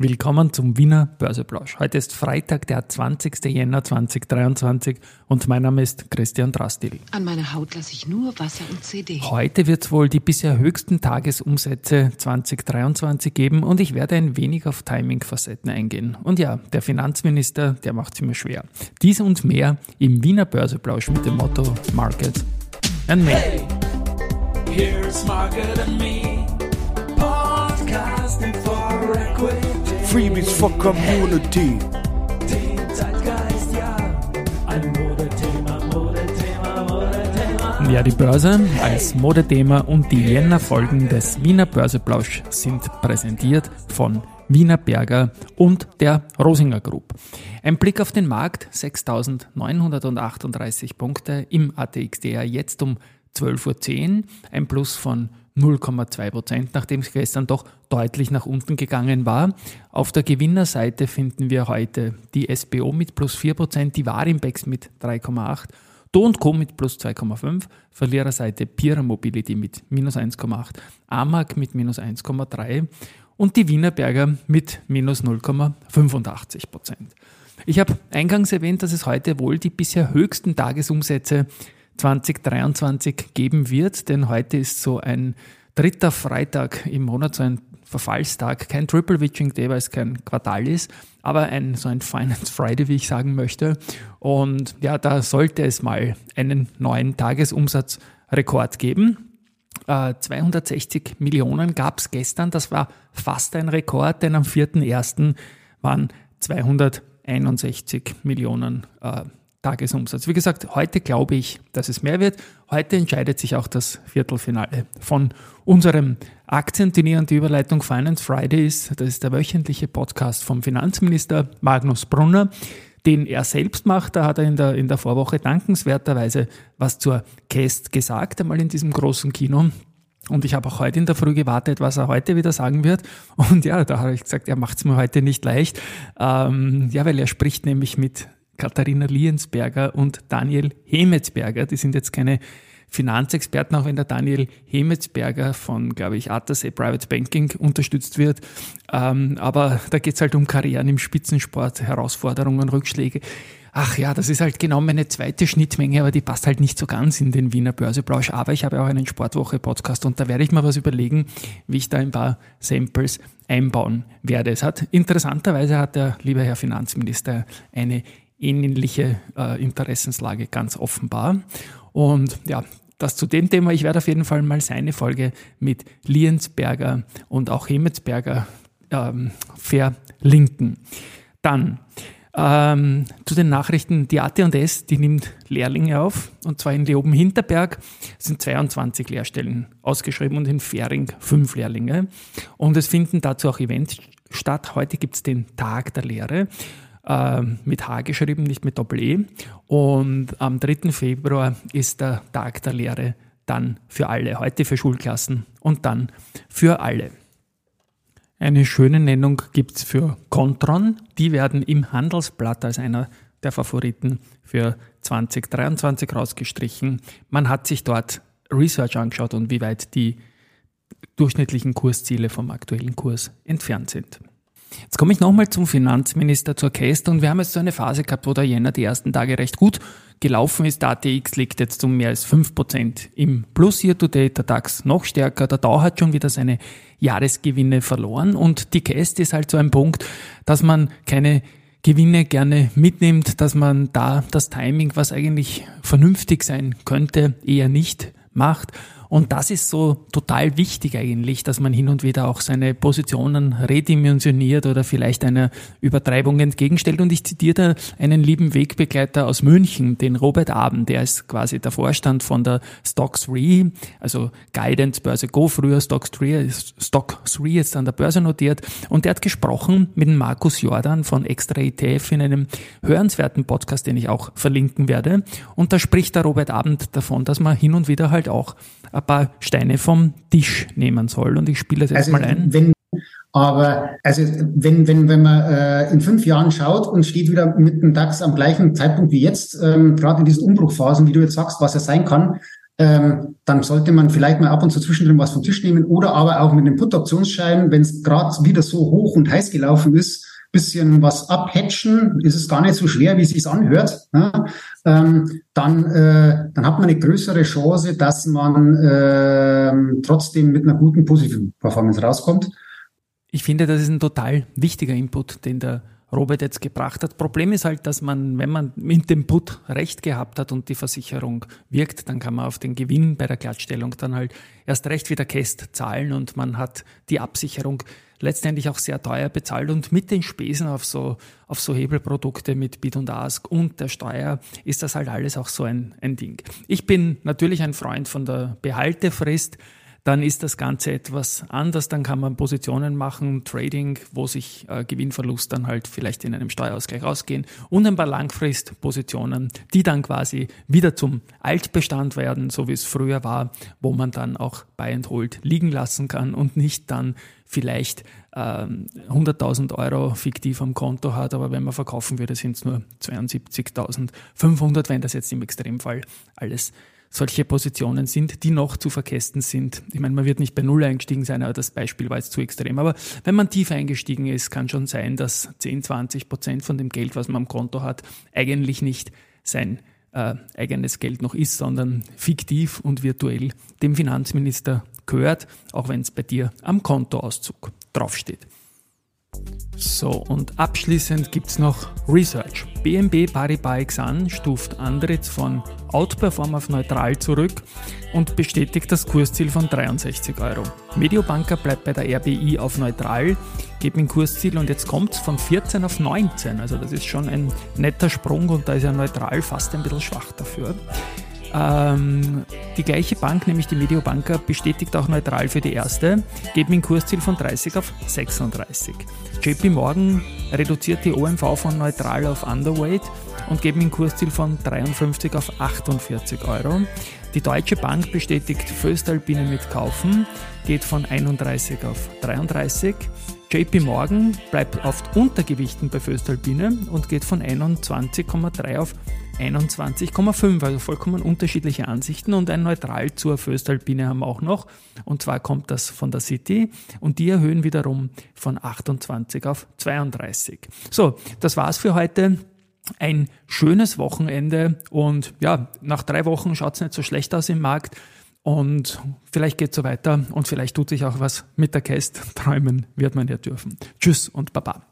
Willkommen zum Wiener Börseplausch. Heute ist Freitag, der 20. Jänner 2023 und mein Name ist Christian Drastil. An meiner Haut lasse ich nur Wasser und CD. Heute wird es wohl die bisher höchsten Tagesumsätze 2023 geben und ich werde ein wenig auf Timing-Facetten eingehen. Und ja, der Finanzminister, der macht es mir schwer. Dies und mehr im Wiener Börseplausch mit dem Motto Market and Me. Hey, here's Market and Me. Podcasting for Equity. Freebies for Community. Ja, die Börse als Modethema und die Jänner-Folgen des Wiener Börseplausch sind präsentiert von Wiener Berger und der Rosinger Group. Ein Blick auf den Markt, 6.938 Punkte im ATXDR jetzt um 12.10 Uhr, ein Plus von 0,2 Prozent, nachdem es gestern doch deutlich nach unten gegangen war. Auf der Gewinnerseite finden wir heute die SBO mit plus 4 Prozent, die Warimbex mit 3,8, Do Co mit plus 2,5, Verliererseite Pira Mobility mit minus 1,8, Amag mit minus 1,3 und die Wienerberger mit minus 0,85 Prozent. Ich habe eingangs erwähnt, dass es heute wohl die bisher höchsten Tagesumsätze 2023 geben wird, denn heute ist so ein dritter Freitag im Monat, so ein Verfallstag, kein Triple Witching Day, weil es kein Quartal ist, aber ein, so ein Finance Friday, wie ich sagen möchte. Und ja, da sollte es mal einen neuen Tagesumsatzrekord geben. Äh, 260 Millionen gab es gestern, das war fast ein Rekord, denn am 4.1. waren 261 Millionen äh, Tagesumsatz. Wie gesagt, heute glaube ich, dass es mehr wird. Heute entscheidet sich auch das Viertelfinale von unserem Aktienturnier und die Überleitung Finance Friday ist. Das ist der wöchentliche Podcast vom Finanzminister Magnus Brunner, den er selbst macht. Da hat er in der, in der Vorwoche dankenswerterweise was zur Cast gesagt, einmal in diesem großen Kino. Und ich habe auch heute in der Früh gewartet, was er heute wieder sagen wird. Und ja, da habe ich gesagt, er macht es mir heute nicht leicht. Ähm, ja, weil er spricht nämlich mit Katharina Liensberger und Daniel Hemetsberger. Die sind jetzt keine Finanzexperten, auch wenn der Daniel Hemetsberger von, glaube ich, Attersee Private Banking unterstützt wird. Ähm, aber da geht es halt um Karrieren im Spitzensport, Herausforderungen, Rückschläge. Ach ja, das ist halt genau meine zweite Schnittmenge, aber die passt halt nicht so ganz in den Wiener Börseplausch. Aber ich habe auch einen Sportwoche-Podcast und da werde ich mal was überlegen, wie ich da ein paar Samples einbauen werde. Es hat interessanterweise hat der liebe Herr Finanzminister eine ähnliche äh, Interessenslage ganz offenbar. Und ja, das zu dem Thema. Ich werde auf jeden Fall mal seine Folge mit Liensberger und auch Hemetsberger ähm, verlinken. Dann ähm, zu den Nachrichten. Die AT&S, die nimmt Lehrlinge auf und zwar in Leoben-Hinterberg sind 22 Lehrstellen ausgeschrieben und in Fähring fünf Lehrlinge. Und es finden dazu auch Events statt. Heute gibt es den Tag der Lehre äh, mit H geschrieben, nicht mit Doppel-E. Und am 3. Februar ist der Tag der Lehre dann für alle. Heute für Schulklassen und dann für alle. Eine schöne Nennung gibt es für Contron. Die werden im Handelsblatt als einer der Favoriten für 2023 rausgestrichen. Man hat sich dort Research angeschaut und wie weit die durchschnittlichen Kursziele vom aktuellen Kurs entfernt sind. Jetzt komme ich nochmal zum Finanzminister, zur Käste und wir haben jetzt so eine Phase gehabt, wo der Jänner die ersten Tage recht gut gelaufen ist. Der ATX liegt jetzt um mehr als 5% im Plus hier to date, der DAX noch stärker, der DAO hat schon wieder seine Jahresgewinne verloren. Und die Käste ist halt so ein Punkt, dass man keine Gewinne gerne mitnimmt, dass man da das Timing, was eigentlich vernünftig sein könnte, eher nicht macht und das ist so total wichtig eigentlich, dass man hin und wieder auch seine Positionen redimensioniert oder vielleicht einer Übertreibung entgegenstellt. Und ich zitiere da einen lieben Wegbegleiter aus München, den Robert Abend, der ist quasi der Vorstand von der Stock 3, also Guidance Börse Go, früher Stock 3, Stock 3 jetzt an der Börse notiert. Und der hat gesprochen mit Markus Jordan von Extra ETF in einem hörenswerten Podcast, den ich auch verlinken werde. Und da spricht der Robert Abend davon, dass man hin und wieder halt auch ein paar Steine vom Tisch nehmen soll. Und ich spiele das jetzt also mal ein. Wenn, aber also wenn, wenn, wenn man äh, in fünf Jahren schaut und steht wieder mit dem DAX am gleichen Zeitpunkt wie jetzt, ähm, gerade in diesen Umbruchphasen, wie du jetzt sagst, was er sein kann, ähm, dann sollte man vielleicht mal ab und zu zwischendrin was vom Tisch nehmen oder aber auch mit den Put-Optionsscheinen, wenn es gerade wieder so hoch und heiß gelaufen ist, bisschen was abhatchen, ist es gar nicht so schwer, wie es sich anhört. Ne? Ähm, dann, äh, dann hat man eine größere Chance, dass man äh, trotzdem mit einer guten positiven Performance rauskommt. Ich finde, das ist ein total wichtiger Input, den der Robert jetzt gebracht hat. Problem ist halt, dass man, wenn man mit dem Put recht gehabt hat und die Versicherung wirkt, dann kann man auf den Gewinn bei der Glattstellung dann halt erst recht wieder Käst zahlen und man hat die Absicherung letztendlich auch sehr teuer bezahlt und mit den Spesen auf so, auf so Hebelprodukte mit Bid und Ask und der Steuer ist das halt alles auch so ein, ein Ding. Ich bin natürlich ein Freund von der Behaltefrist dann ist das Ganze etwas anders. Dann kann man Positionen machen, Trading, wo sich äh, Gewinnverlust dann halt vielleicht in einem Steuerausgleich ausgehen und ein paar Langfristpositionen, die dann quasi wieder zum Altbestand werden, so wie es früher war, wo man dann auch Buy and Hold liegen lassen kann und nicht dann vielleicht ähm, 100.000 Euro fiktiv am Konto hat, aber wenn man verkaufen würde, sind es nur 72.500, wenn das jetzt im Extremfall alles solche Positionen sind, die noch zu verkästen sind. Ich meine, man wird nicht bei Null eingestiegen sein, aber das Beispiel war jetzt zu extrem. Aber wenn man tief eingestiegen ist, kann schon sein, dass 10, 20 Prozent von dem Geld, was man am Konto hat, eigentlich nicht sein äh, eigenes Geld noch ist, sondern fiktiv und virtuell dem Finanzminister gehört, auch wenn es bei dir am Kontoauszug draufsteht. So, und abschließend gibt es noch Research. BNB Paribas Exan stuft Andritz von Outperform auf neutral zurück und bestätigt das Kursziel von 63 Euro. Mediobanker bleibt bei der RBI auf neutral, geht ein Kursziel und jetzt kommt es von 14 auf 19. Also das ist schon ein netter Sprung und da ist ja neutral fast ein bisschen schwach dafür. Ähm, die gleiche Bank, nämlich die Mediobanker, bestätigt auch neutral für die erste, geht mit Kursziel von 30 auf 36. JP Morgan reduziert die OMV von neutral auf underweight und geht mit Kursziel von 53 auf 48 Euro. Die Deutsche Bank bestätigt Föstalpine mit Kaufen, geht von 31 auf 33. JP Morgan bleibt auf Untergewichten bei Föstalpine und geht von 21,3 auf 21,5, also vollkommen unterschiedliche Ansichten und ein Neutral zur Föstalpine haben wir auch noch. Und zwar kommt das von der City und die erhöhen wiederum von 28 auf 32. So, das war's für heute. Ein schönes Wochenende und ja, nach drei Wochen schaut's nicht so schlecht aus im Markt. Und vielleicht geht's so weiter und vielleicht tut sich auch was mit der Käst. Träumen wird man ja dürfen. Tschüss und Baba.